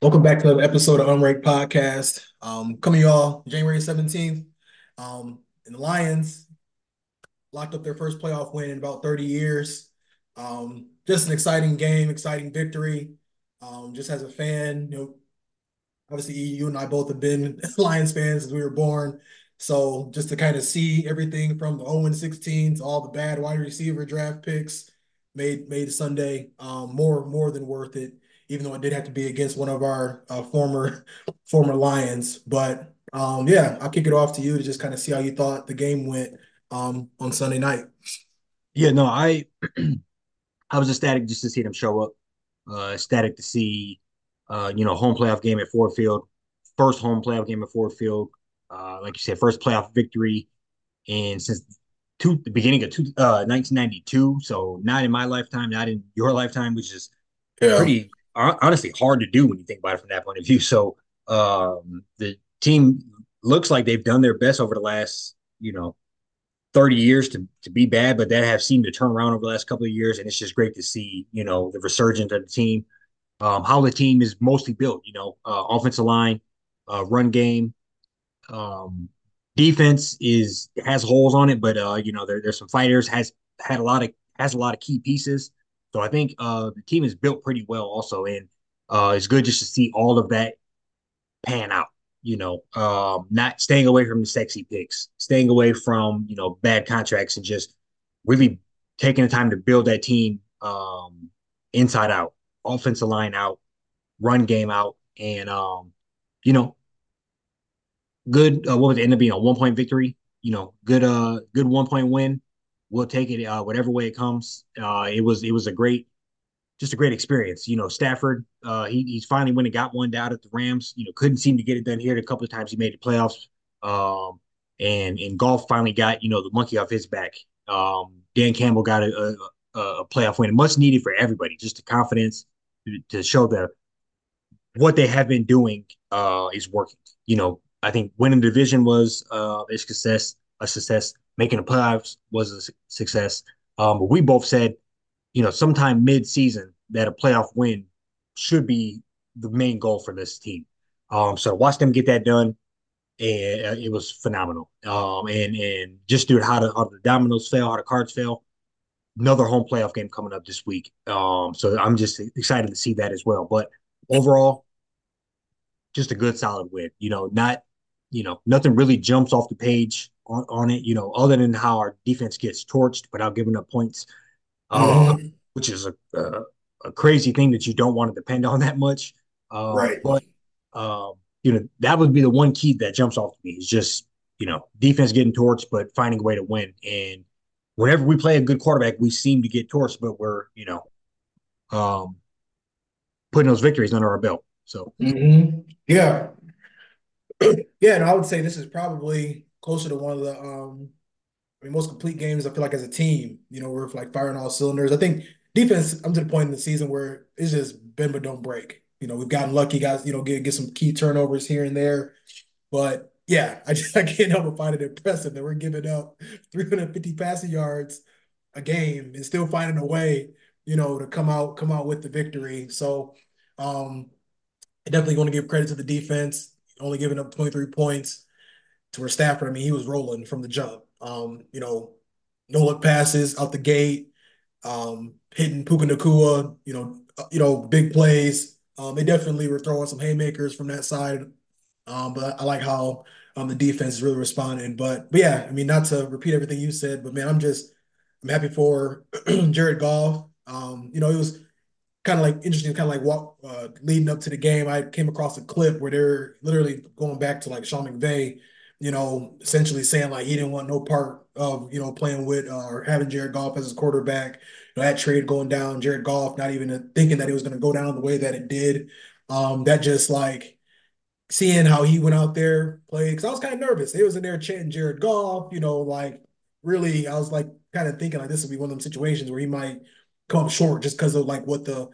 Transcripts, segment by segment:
Welcome back to another episode of Unranked Podcast. Um, coming y'all January 17th. Um, and the Lions locked up their first playoff win in about 30 years. Um, just an exciting game, exciting victory. Um, just as a fan, you know, obviously you and I both have been Lions fans since we were born. So just to kind of see everything from the 0 16 to all the bad wide receiver draft picks made made Sunday um, more more than worth it even though it did have to be against one of our uh, former former Lions. But um, yeah, I'll kick it off to you to just kind of see how you thought the game went um, on Sunday night. Yeah, no, I I was ecstatic just to see them show up. Uh, ecstatic to see, uh, you know, home playoff game at Ford Field, first home playoff game at Ford Field. Uh, like you said, first playoff victory, and since two, the beginning of two, uh, 1992. So not in my lifetime, not in your lifetime, which is yeah. pretty honestly hard to do when you think about it from that point of view. So um, the team looks like they've done their best over the last, you know, 30 years to, to be bad, but that have seemed to turn around over the last couple of years. And it's just great to see, you know, the resurgence of the team, um, how the team is mostly built, you know, uh, offensive line, uh, run game, um, defense is has holes on it, but uh, you know, there, there's some fighters, has had a lot of has a lot of key pieces. So I think uh, the team is built pretty well also, and uh, it's good just to see all of that pan out. You know, um, not staying away from the sexy picks, staying away from you know bad contracts, and just really taking the time to build that team um, inside out, offensive line out, run game out, and um, you know, good. Uh, what was it? End up being a one point victory. You know, good. Uh, good one point win we'll take it uh, whatever way it comes. Uh, it was it was a great, just a great experience. You know, Stafford, uh, he, he's finally went and got one down at the Rams. You know, couldn't seem to get it done here. A couple of times he made the playoffs. Um, and and Goff finally got you know the monkey off his back. Um, Dan Campbell got a, a, a playoff win, much needed for everybody. Just the confidence to, to show that what they have been doing uh, is working. You know, I think winning the division was uh, a success. A success making the playoffs was a success. Um, but we both said, you know, sometime mid-season that a playoff win should be the main goal for this team. Um, so watch them get that done, and uh, it was phenomenal. Um, and and just do how the how the dominoes fell, how the cards fell. Another home playoff game coming up this week. Um, so I'm just excited to see that as well. But overall, just a good solid win. You know, not you know nothing really jumps off the page on, on it, you know, other than how our defense gets torched without giving up points, uh, mm-hmm. which is a, a, a, crazy thing that you don't want to depend on that much. Uh, right. But, um, you know, that would be the one key that jumps off to me is just, you know, defense getting torched, but finding a way to win. And whenever we play a good quarterback, we seem to get torched, but we're, you know, um, putting those victories under our belt. So, mm-hmm. yeah. yeah. And I would say this is probably closer to one of the um I mean most complete games I feel like as a team. You know, we're like firing all cylinders. I think defense, I'm to the point in the season where it's just bend but don't break. You know, we've gotten lucky, guys, you know, get get some key turnovers here and there. But yeah, I just I can't help but find it impressive that we're giving up 350 passing yards a game and still finding a way, you know, to come out come out with the victory. So um I definitely want to give credit to the defense, only giving up 23 points to where Stafford, I mean, he was rolling from the jump. Um, you know, no look passes out the gate, um, hitting Puka Nacua, you know, uh, you know, big plays. Um, they definitely were throwing some haymakers from that side. Um, but I like how um the defense is really responding. But but yeah, I mean, not to repeat everything you said, but man, I'm just I'm happy for Jared Goff. Um, you know, it was kind of like interesting, kind of like walk uh, leading up to the game. I came across a clip where they're literally going back to like Sean McVay you know, essentially saying like he didn't want no part of, you know, playing with uh, or having Jared Goff as his quarterback. You know, that trade going down, Jared Goff not even thinking that it was going to go down the way that it did. Um, that just like seeing how he went out there played because I was kind of nervous. They was in there chanting Jared Goff, you know, like really, I was like kind of thinking like this would be one of them situations where he might come short just because of like what the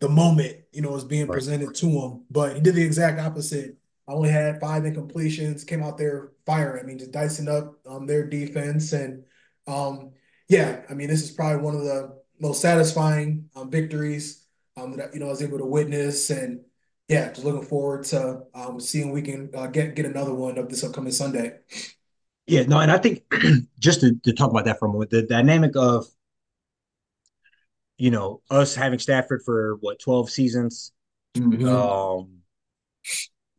the moment, you know, is being right. presented to him. But he did the exact opposite I only had five incompletions, came out there firing. I mean, just dicing up um, their defense. And um, yeah, I mean, this is probably one of the most satisfying um, victories um, that, you know, I was able to witness. And yeah, just looking forward to um, seeing we can uh, get get another one of this upcoming Sunday. Yeah, no, and I think just to, to talk about that for a moment, the dynamic of you know us having Stafford for what twelve seasons. Mm-hmm. Um,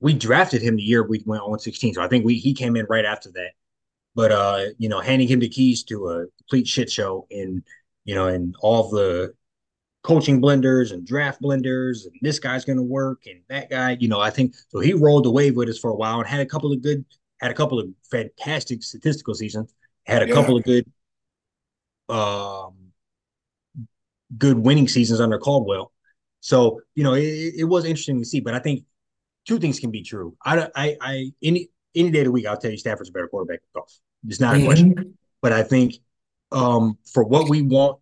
we drafted him the year we went on 16, so I think we he came in right after that. But uh, you know, handing him the keys to a complete shit show in you know, and all the coaching blenders and draft blenders, and this guy's going to work, and that guy, you know, I think so. He rolled the wave with us for a while and had a couple of good, had a couple of fantastic statistical seasons, had a yeah. couple of good, um, good winning seasons under Caldwell. So you know, it, it was interesting to see. But I think two things can be true. I, I, I any any day of the week, I'll tell you Stafford's a better quarterback than Goff. It's not a mm-hmm. question. But I think um, for what we want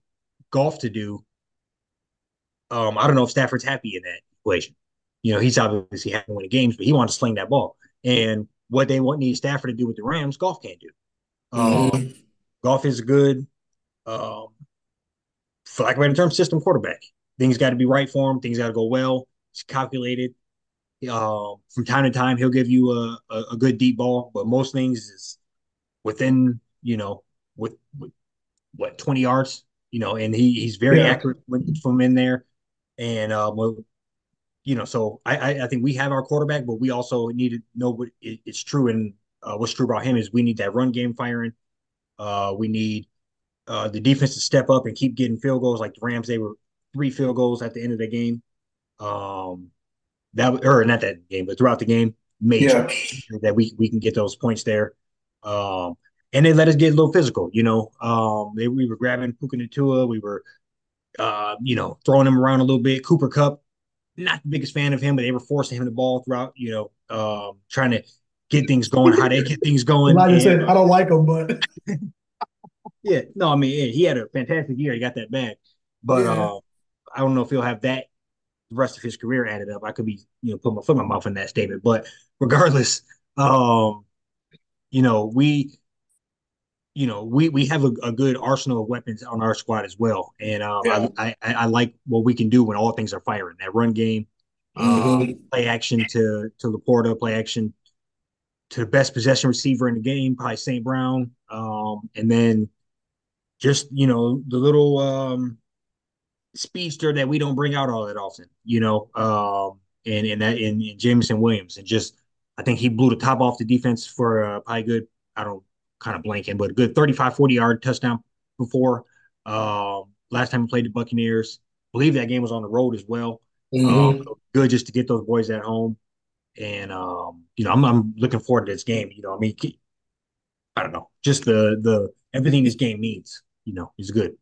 Goff to do, um, I don't know if Stafford's happy in that equation. You know, he's obviously happy winning games, but he wants to sling that ball. And what they want need Stafford to do with the Rams, Goff can't do. Um, mm-hmm. Goff is good, um, for lack of a better term, system quarterback. Things got to be right for him. Things got to go well. It's calculated. Uh, from time to time, he'll give you a, a, a, good deep ball, but most things is within, you know, with, with what 20 yards, you know, and he he's very yeah. accurate when, from in there. And uh, well, you know, so I, I, I think we have our quarterback, but we also need to know what it, it's true and uh, what's true about him is we need that run game firing. Uh, we need uh, the defense to step up and keep getting field goals like the Rams. They were three field goals at the end of the game. Um, that or not that game, but throughout the game, made yeah. sure that we we can get those points there. Um, and they let us get a little physical. You know, um, they, we were grabbing Puka Nacua, we were, uh, you know, throwing him around a little bit. Cooper Kupp, not the biggest fan of him, but they were forcing him the ball throughout. You know, um, trying to get things going, how they get things going. Like and, said, I don't like him, but yeah, no, I mean, he had a fantastic year. He got that bag, but yeah. uh, I don't know if he'll have that the rest of his career added up. I could be, you know, put my foot in my mouth in that statement, but regardless, um, you know, we, you know, we we have a, a good arsenal of weapons on our squad as well, and um, yeah. I, I, I like what we can do when all things are firing. That run game, mm-hmm. um, play action to to LaPorta, play action to the best possession receiver in the game, probably St. Brown, um, and then just you know the little um, speedster that we don't bring out all that often, you know, um, and and that in, Jameson Williams, and just I think he blew the top off the defense for uh, probably good. I don't kind of blanking, but a good 35, 40 yard touchdown before. Um, last time we played the Buccaneers, I believe that game was on the road as well. Mm-hmm. Um, so good just to get those boys at home, and um, you know, I'm I'm looking forward to this game. You know, I mean, I don't know, just the the everything this game means. You know, is good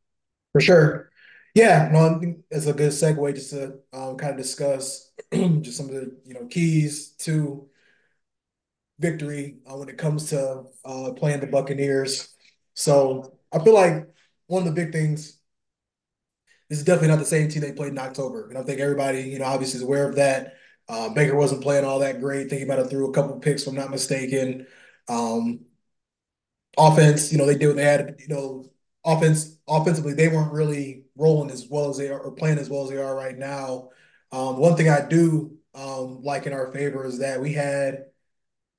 for sure. Yeah, no, I think that's a good segue just to um, kind of discuss just some of the you know keys to victory uh, when it comes to uh, playing the Buccaneers. So I feel like one of the big things this is definitely not the same team they played in October, and I think everybody you know obviously is aware of that. Uh, Baker wasn't playing all that great. I think he might have threw a couple picks, if I'm not mistaken. Um, offense, you know, they did what they had. You know, offense offensively, they weren't really rolling as well as they are or playing as well as they are right now. Um, one thing I do um, like in our favor is that we had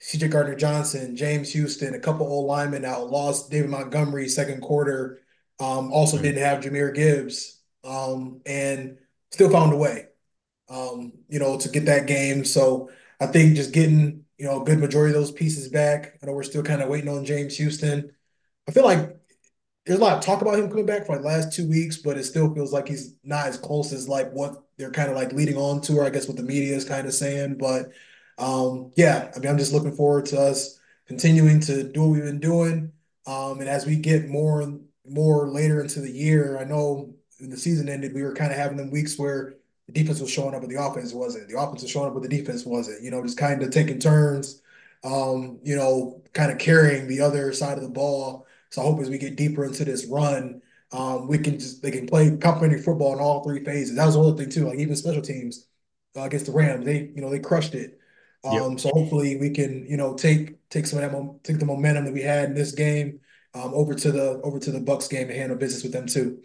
CJ Gardner Johnson, James Houston, a couple old linemen out, lost David Montgomery second quarter. Um, also mm-hmm. didn't have Jahmyr Gibbs, um, and still found a way, um, you know, to get that game. So I think just getting you know a good majority of those pieces back. I know we're still kind of waiting on James Houston. I feel like there's a lot of talk about him coming back for like last two weeks, but it still feels like he's not as close as like what they're kind of like leading on to, or I guess what the media is kind of saying. But um, yeah, I mean, I'm just looking forward to us continuing to do what we've been doing. Um, and as we get more and more later into the year, I know when the season ended, we were kind of having them weeks where the defense was showing up, but the offense wasn't. The offense was showing up, but the defense wasn't. You know, just kind of taking turns. Um, you know, kind of carrying the other side of the ball so I hope as we get deeper into this run, um, we can just they can play complementary football in all three phases. That was the other thing too. Like even special teams uh, against the Rams, they you know they crushed it. Um, yep. So hopefully we can you know take take some of that take the momentum that we had in this game um, over to the over to the Bucs game and handle business with them too.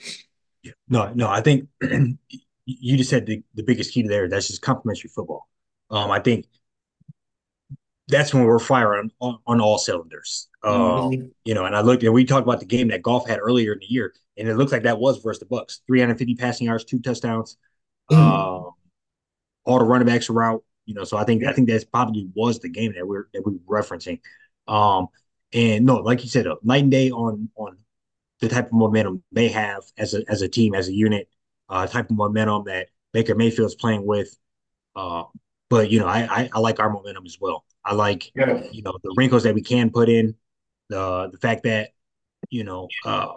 No, no, I think you just said the, the biggest key there. That's just complementary football. Um, I think that's when we're firing on, on all cylinders. Um, mm-hmm. You know, and I looked and we talked about the game that Goff had earlier in the year, and it looks like that was versus the Bucs. 350 passing yards, two touchdowns. Mm-hmm. Uh, all the running backs were out. You know, so I think I think that's probably was the game that we're that we're referencing. Um, and no, like you said, uh, night and day on on the type of momentum they have as a as a team, as a unit, uh, type of momentum that Baker Mayfield's playing with. Uh, but you know, I, I, I like our momentum as well. I like yeah. you know the wrinkles that we can put in, the the fact that you know uh,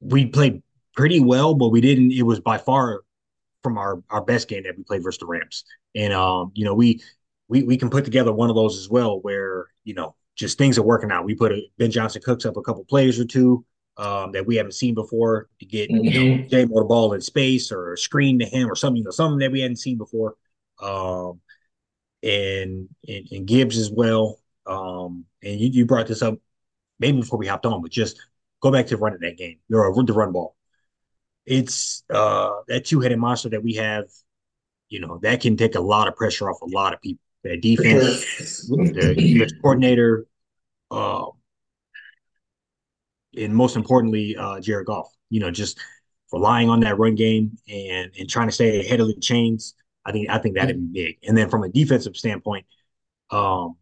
we played pretty well, but we didn't. It was by far from our our best game that we played versus the Rams, and um, you know we we we can put together one of those as well, where you know just things are working out. We put a Ben Johnson cooks up a couple plays or two um, that we haven't seen before to get mm-hmm. you know Jahmyr ball in space or a screen to him or something, you know, something that we hadn't seen before. Um, and, and, and Gibbs as well. Um, and you, you brought this up maybe before we hopped on, but just go back to running that game. You're the run ball. It's uh, that two headed monster that we have. You know that can take a lot of pressure off a lot of people. That defense, the defense coordinator, uh, and most importantly, uh, Jared Goff. You know, just relying on that run game and and trying to stay ahead of the chains. I think I think that'd be big. And then from a defensive standpoint, um,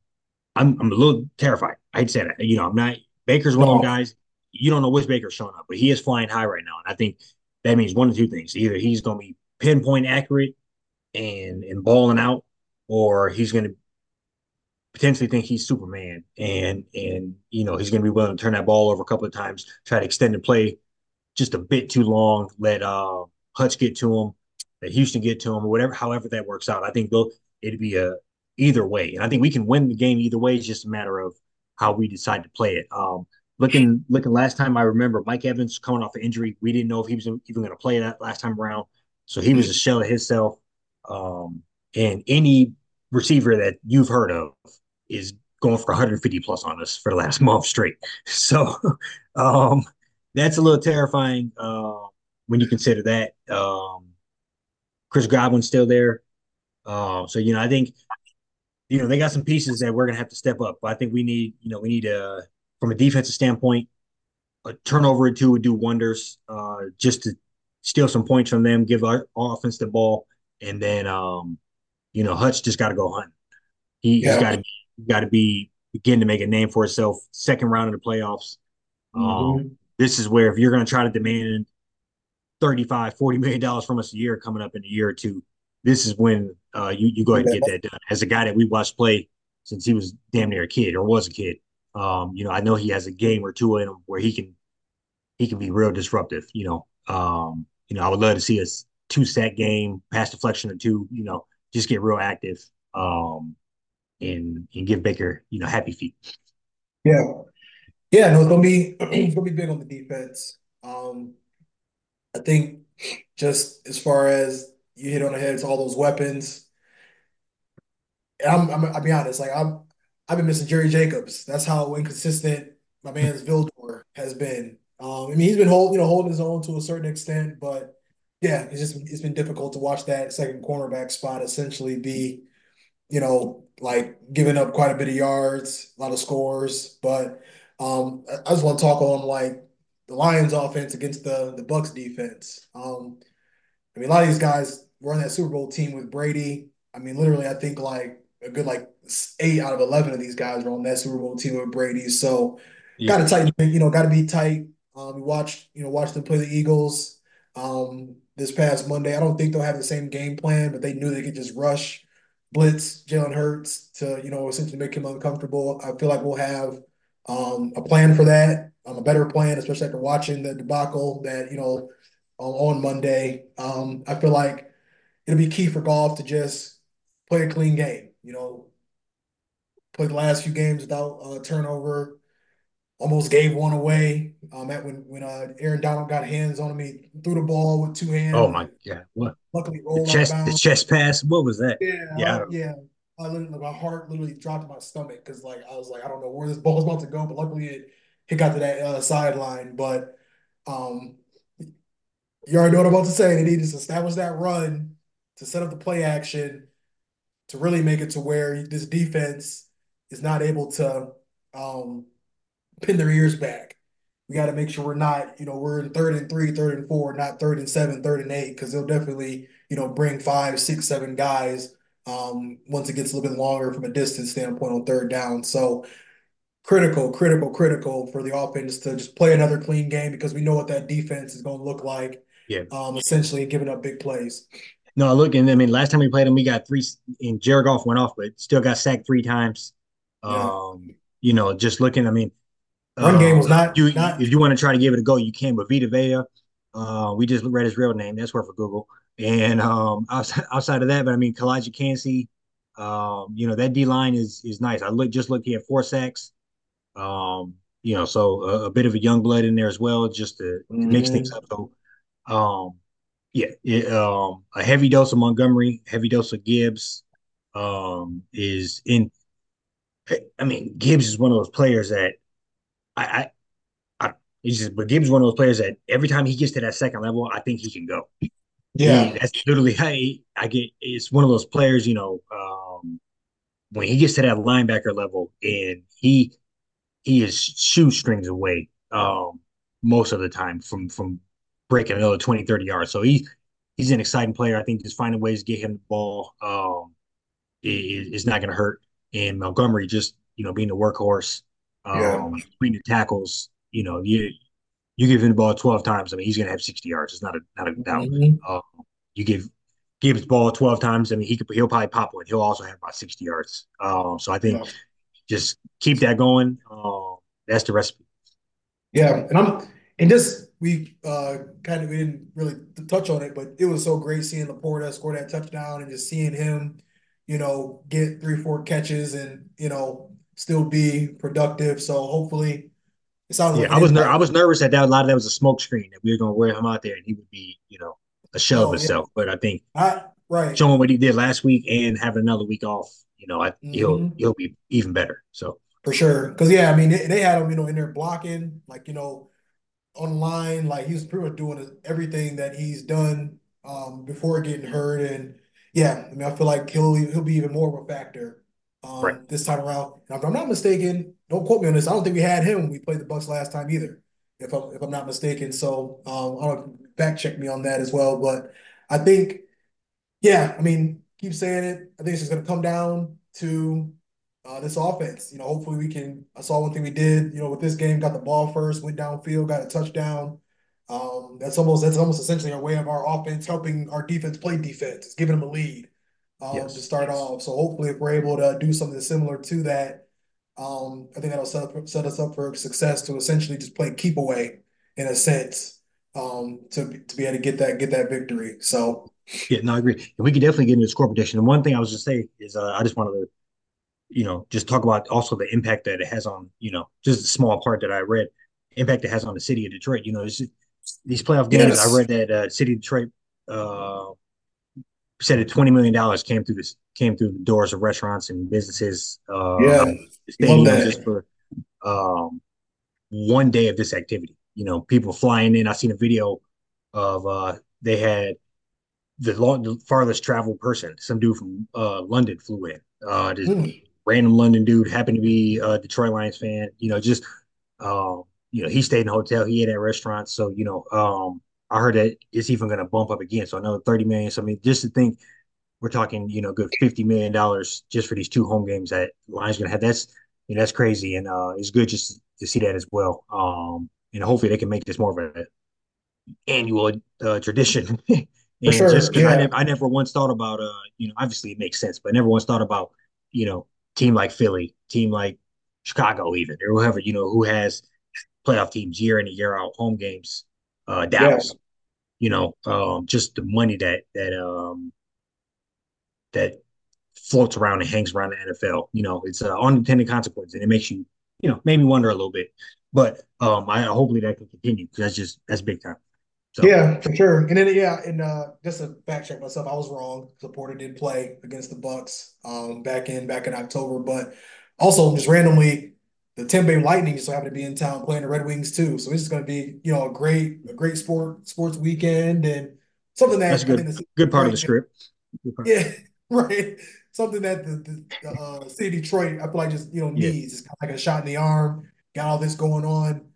I'm I'm a little terrified. I'd say that. You know, I'm not Baker's one of them guys. You don't know which Baker's showing up, but he is flying high right now. And I think that means one of two things. Either he's gonna be pinpoint accurate and and balling out, or he's gonna potentially think he's Superman and and you know he's gonna be willing to turn that ball over a couple of times, try to extend the play just a bit too long, let uh Hutch get to him that Houston get to them or whatever, however that works out. I think they'll it'd be a either way, and I think we can win the game either way. It's just a matter of how we decide to play it. Um, looking looking last time, I remember Mike Evans coming off an injury. We didn't know if he was even going to play that last time around, so he was a shell of himself. Um, and any receiver that you've heard of is going for 150 plus on us for the last month straight. So um, that's a little terrifying uh, when you consider that. Um, Chris Godwin's still there. Uh, so you know, I think you know they got some pieces that we're gonna have to step up. But I think we need, you know, we need a from a defensive standpoint, a turnover or two would do wonders. Uh, just to steal some points from them, give our, offense the ball, and then um, you know, Hutch just got to go hunt. He, has got to be got to be begin to make a name for himself. Second round of the playoffs. Um, mm-hmm. This is where if you're going to try to demand 35 40 million dollars from us a year coming up in a year or two. This is when uh, you, you go ahead and get that done. As a guy that we watched play since he was damn near a kid or was a kid um, you know i know he has a game or two in him where he can he can be real disruptive you know. Um, you know i would love to see a two set game pass deflection or two you know just get real active um, and and give baker you know happy feet. Yeah. Yeah no it's gonna be it's gonna be big on the defense. Um I think just as far as you hit on the head, it's all those weapons. I'm, I'm I'll be honest, like I'm I've been missing Jerry Jacobs. That's how inconsistent my man's Vildor has been. Um, I mean, he's been holding, you know, holding his own to a certain extent, but yeah, it's just it's been difficult to watch that second cornerback spot essentially be, you know, like giving up quite a bit of yards, a lot of scores. But um, I just want to talk on like the Lions offense against the the Bucs defense. Um, I mean, a lot of these guys were on that Super Bowl team with Brady. I mean, literally, I think like a good like eight out of eleven of these guys were on that Super Bowl team with Brady. So, yeah. got to tighten, you know, got to be tight. Um, we watched, you know, watched them play the Eagles um, this past Monday. I don't think they'll have the same game plan, but they knew they could just rush, blitz Jalen Hurts to, you know, essentially make him uncomfortable. I feel like we'll have um, a plan for that um, a better plan, especially after watching the debacle that, you know, on Monday. Um, I feel like it'll be key for Goff to just play a clean game, you know, play the last few games without uh, turnover. Almost gave one away. Um, at when when uh, Aaron Donald got hands on him, he threw the ball with two hands. Oh my god! What? Luckily, rolled the chest, the chest pass. What was that? Yeah, yeah, yeah. I literally, my heart literally dropped in my stomach because like I was like, I don't know where this ball is about to go, but luckily it he got to that uh, sideline. But um, you already know what I'm about to say. They need to establish that run to set up the play action. to really make it to where this defense is not able to um, pin their ears back. We got to make sure we're not, you know, we're in third and three, third and four, not third and seven, third and eight, because they'll definitely, you know, bring five, six, seven guys um, once it gets a little bit longer from a distance standpoint on third down. So critical, critical, critical for the offense to just play another clean game because we know what that defense is going to look like. Yeah. Um, essentially giving up big plays. No, look, and I mean, last time we played them, we got three, and Jared Goff went off, but still got sacked three times. Yeah. Um, you know, just looking, I mean, run um, game was not, you, not. If you want to try to give it a go, you can. But Vita Vea, uh, we just read his real name. That's worth a Google. And um, outside, outside of that, but I mean, Calijah Kancey, um, you know, that D line is is nice. I look just looked, he had four sacks. Um, you know, so a, a, bit of a young blood in there as well, just to, mm-hmm. mix things up. So, um, yeah, it, um, a heavy dose of Montgomery, heavy dose of Gibbs, um, is in. I mean, Gibbs is one of those players that I, I, I he's just, but Gibbs is one of those players that every time he gets to that second level, I think he can go. Yeah, he, that's literally how he, I get. It's one of those players, you know, um, when he gets to that linebacker level, and he he is shoestrings away um, most of the time from from breaking another 20, 30 yards. So he he's an exciting player. I think just finding ways to get him the ball um, is, is not going to hurt. And Montgomery just you know being the workhorse um, yeah. between the tackles, you know you you give him the ball 12 times, I mean he's going to have 60 yards. It's not a not a doubt. Mm-hmm. Uh, you give Gibbs ball 12 times, I mean he could he'll probably pop one. He'll also have about 60 yards. Um, so I think yeah just keep that going. Uh, that's the recipe. Yeah, and I'm and just we uh kind of we didn't really touch on it, but it was so great seeing LaPorta score that touchdown and just seeing him, you know, get three four catches and you know still be productive. So hopefully. It sounds yeah, like I was ner- I was nervous that, that a lot of that was a smoke screen that we were going to wear him out there and he would be you know a shell oh, of himself. Yeah. But I think I, right showing what he did last week and having another week off you know, I, mm-hmm. he'll he'll be even better. So for sure, because yeah, I mean, they, they, had him, you know, in there blocking, like you know, online, like he was pretty much doing everything that he's done um, before getting hurt, and yeah, I mean, I feel like he'll he'll be even more of a factor um, right. this time around. And if I'm not mistaken, don't quote me on this. I don't think we had him when we played the Bucs last time either, if I'm if I'm not mistaken. So um, I don't fact check me on that as well, but I think, yeah, I mean, keep saying it. I think it's just going to come down to uh, this offense. You know, hopefully we can. I saw one thing we did. You know, with this game, got the ball first, went downfield, got a touchdown. Um, that's almost that's almost essentially a way of our offense helping our defense play defense. It's giving them a lead um, yes, to start off. So hopefully, if we're able to do something similar to that, um, I think that'll set, up, set us up for success to essentially just play keep away in a sense um, to to be able to get that get that victory. So yeah, no, I agree. And we could definitely get into score prediction. And one thing I was just say is uh, I just wanted to, you know, just talk about also the impact that it has on, you know, just a small part that I read, impact it has on the city of Detroit. You know, these playoff games. Yes. I read that uh, city of Detroit uh, said that twenty million dollars came through this came through the doors of restaurants and businesses. Uh, yeah, just for um, one day of this activity. You know, people flying in. I seen a video of uh, they had the, long, the farthest traveled person, some dude from uh, London flew in. Uh, this mm. random London dude happened to be a Detroit Lions fan. You know, just uh, you know, he stayed in a hotel, he ate at restaurants. So you know, um, I heard that it's even going to bump up again. So another thirty million. So I mean, just to think, we're talking, you know, good fifty million dollars just for these two home games that Lions going to have. That's you know, that's crazy, and uh, it's good just to see that as well. Um, and hopefully they can make this more of an annual uh, tradition And sure, just yeah. I, never, I never once thought about, uh, you know, obviously it makes sense, but I never once thought about, you know, team like Philly, team like Chicago, even or whoever, you know, who has playoff teams year in and year out, home games, uh, Dallas, yeah. you know, um, just the money that that um that floats around and hangs around the NFL. You know, it's an unintended consequence, and it makes you, you know, made me wonder a little bit. But um, I hopefully that can continue because that's just that's big time. So. Yeah, for sure. And then yeah, and uh, just to fact check myself, I was wrong. LaPorta did play against the Bucs um, back in back in October, but also just randomly the Tampa Bay Lightning just so happened to be in town playing the Red Wings too. So it's just going to be you know a great a great sport sports weekend and something that that's good. good part of the script. Yeah, right. something that the, the, the uh, city of Detroit, I feel like just you know Yeah, needs. It's kind of like a shot in the arm. Got all this going on.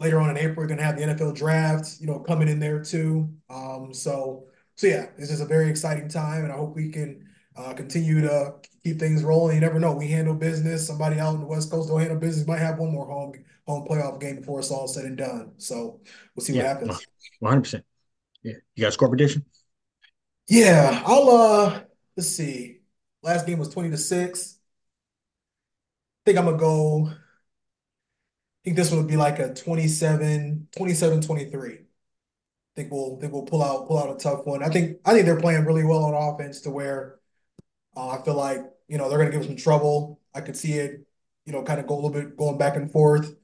Later on in April, we're gonna have the NFL draft, you know, coming in there too. Um, so so yeah, this is a very exciting time, and I hope we can uh, continue to keep things rolling. You never know. We handle business. Somebody out in the West Coast don't handle business. Might have one more home home playoff game before it's all said and done. So we'll see what happens. 100%. Yeah. You got a score prediction? Yeah, I'll uh let's see. Last game was 20 to 6. I think I'm gonna go. I think this one would be like a 27, 27, 23. I think we'll think we'll pull out pull out a tough one. I think I think they're playing really well on offense to where uh, I feel like, you know, they're gonna give us some trouble. I could see it, you know, kind of go a little bit going back and forth.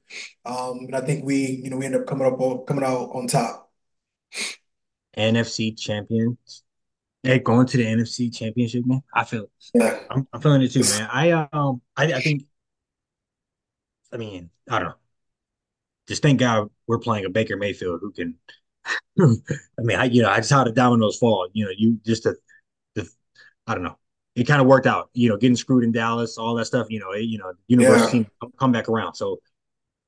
Um, and I think we, you know, we end up coming up coming out on top. NFC champions. Hey, going to the NFC championship, man. I feel Yeah. I'm, I'm feeling it too, man. I um I, I think I mean, I don't know. Just thank God we're playing a Baker Mayfield who can I mean, I you know, I just how the dominoes fall. You know, you just the, the I don't know. It kind of worked out. You know, getting screwed in Dallas, all that stuff. You know, it, you know, universe Yeah. team come, come back around. So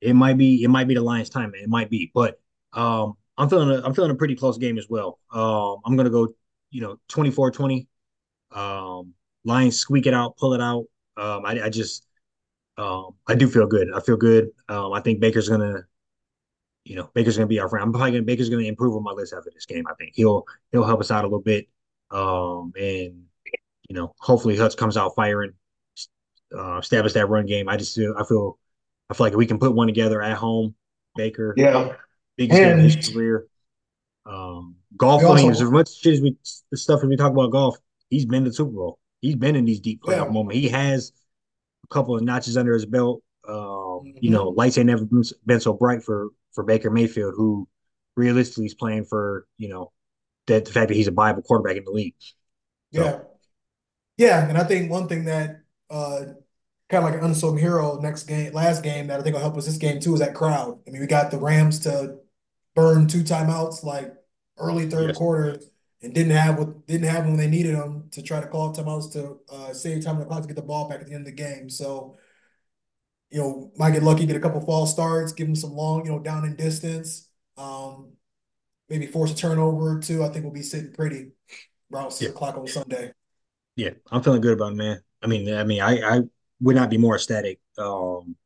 it might be it might be the Lions' time. It might be, but um, I'm feeling a, I'm feeling a pretty close game as well. Um, I'm gonna go, you know, 24-20. Um, Lions squeak it out, pull it out. Um, I, I just um, I do feel good. I feel good. Um, I think Baker's gonna you know, Baker's going to be our friend. I'm probably to Baker's going to improve on my list after this game. I think he'll he'll help us out a little bit, um, and you know, hopefully Hutch comes out firing, uh, establish that run game. I just feel I feel I feel like we can put one together at home. Baker, Yeah. biggest game of his And career. Um, Goff. Mean, as much as we the stuff as we talk about Goff, he's been to the Super Bowl. He's been in these deep playoff yeah. moments. He has couple of notches under his belt. Um, you know, lights ain't never been, been so bright for for Baker Mayfield, who realistically is playing for you know that the fact that he's a viable quarterback in the league. So Yeah. Yeah. And I think one thing that uh kind of like an unsung hero next game, last game that I think will help us this game too is that crowd. I mean, we got the Rams to burn two timeouts like early third yes, quarter and didn't have what didn't have them when they needed them to try to call timeouts to uh, save time on the clock to get the ball back at the end of the game. So, you know, might get lucky, get a couple false starts, give them some long, you know, down in distance. Um, maybe force a turnover or two. I think we'll be sitting pretty around six yeah, o'clock on Sunday. yeah, I'm feeling good about it, man. I mean, I mean, I I would not be more ecstatic um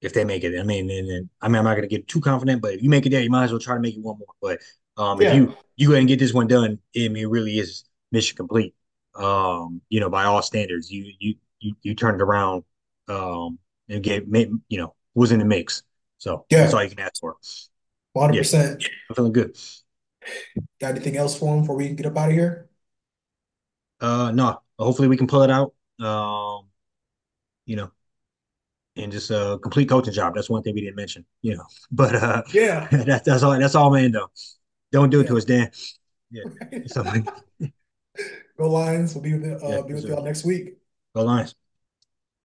if they make it. I mean, and, and I mean, I'm not gonna get too confident, but if you make it there, you might as well try to make it one more. But um, if you you go ahead and get this one done, I mean, it really is mission complete. Um, you know, by all standards, you you you you turned it around, um, and gave made, you know was in the mix. So yeah. that's all you can ask for. 100%. I'm feeling good. Got anything else for him before we get up out of here? Uh, no, hopefully we can pull it out. Um, you know, and just a complete coaching job. That's one thing we didn't mention. You know, but uh, Yeah. that's that's all that's all, man. Though, don't do it Yeah. to us, Dan. Yeah. So, Go Lions. We'll be with yeah, uh be with y'all next week. Go Lions.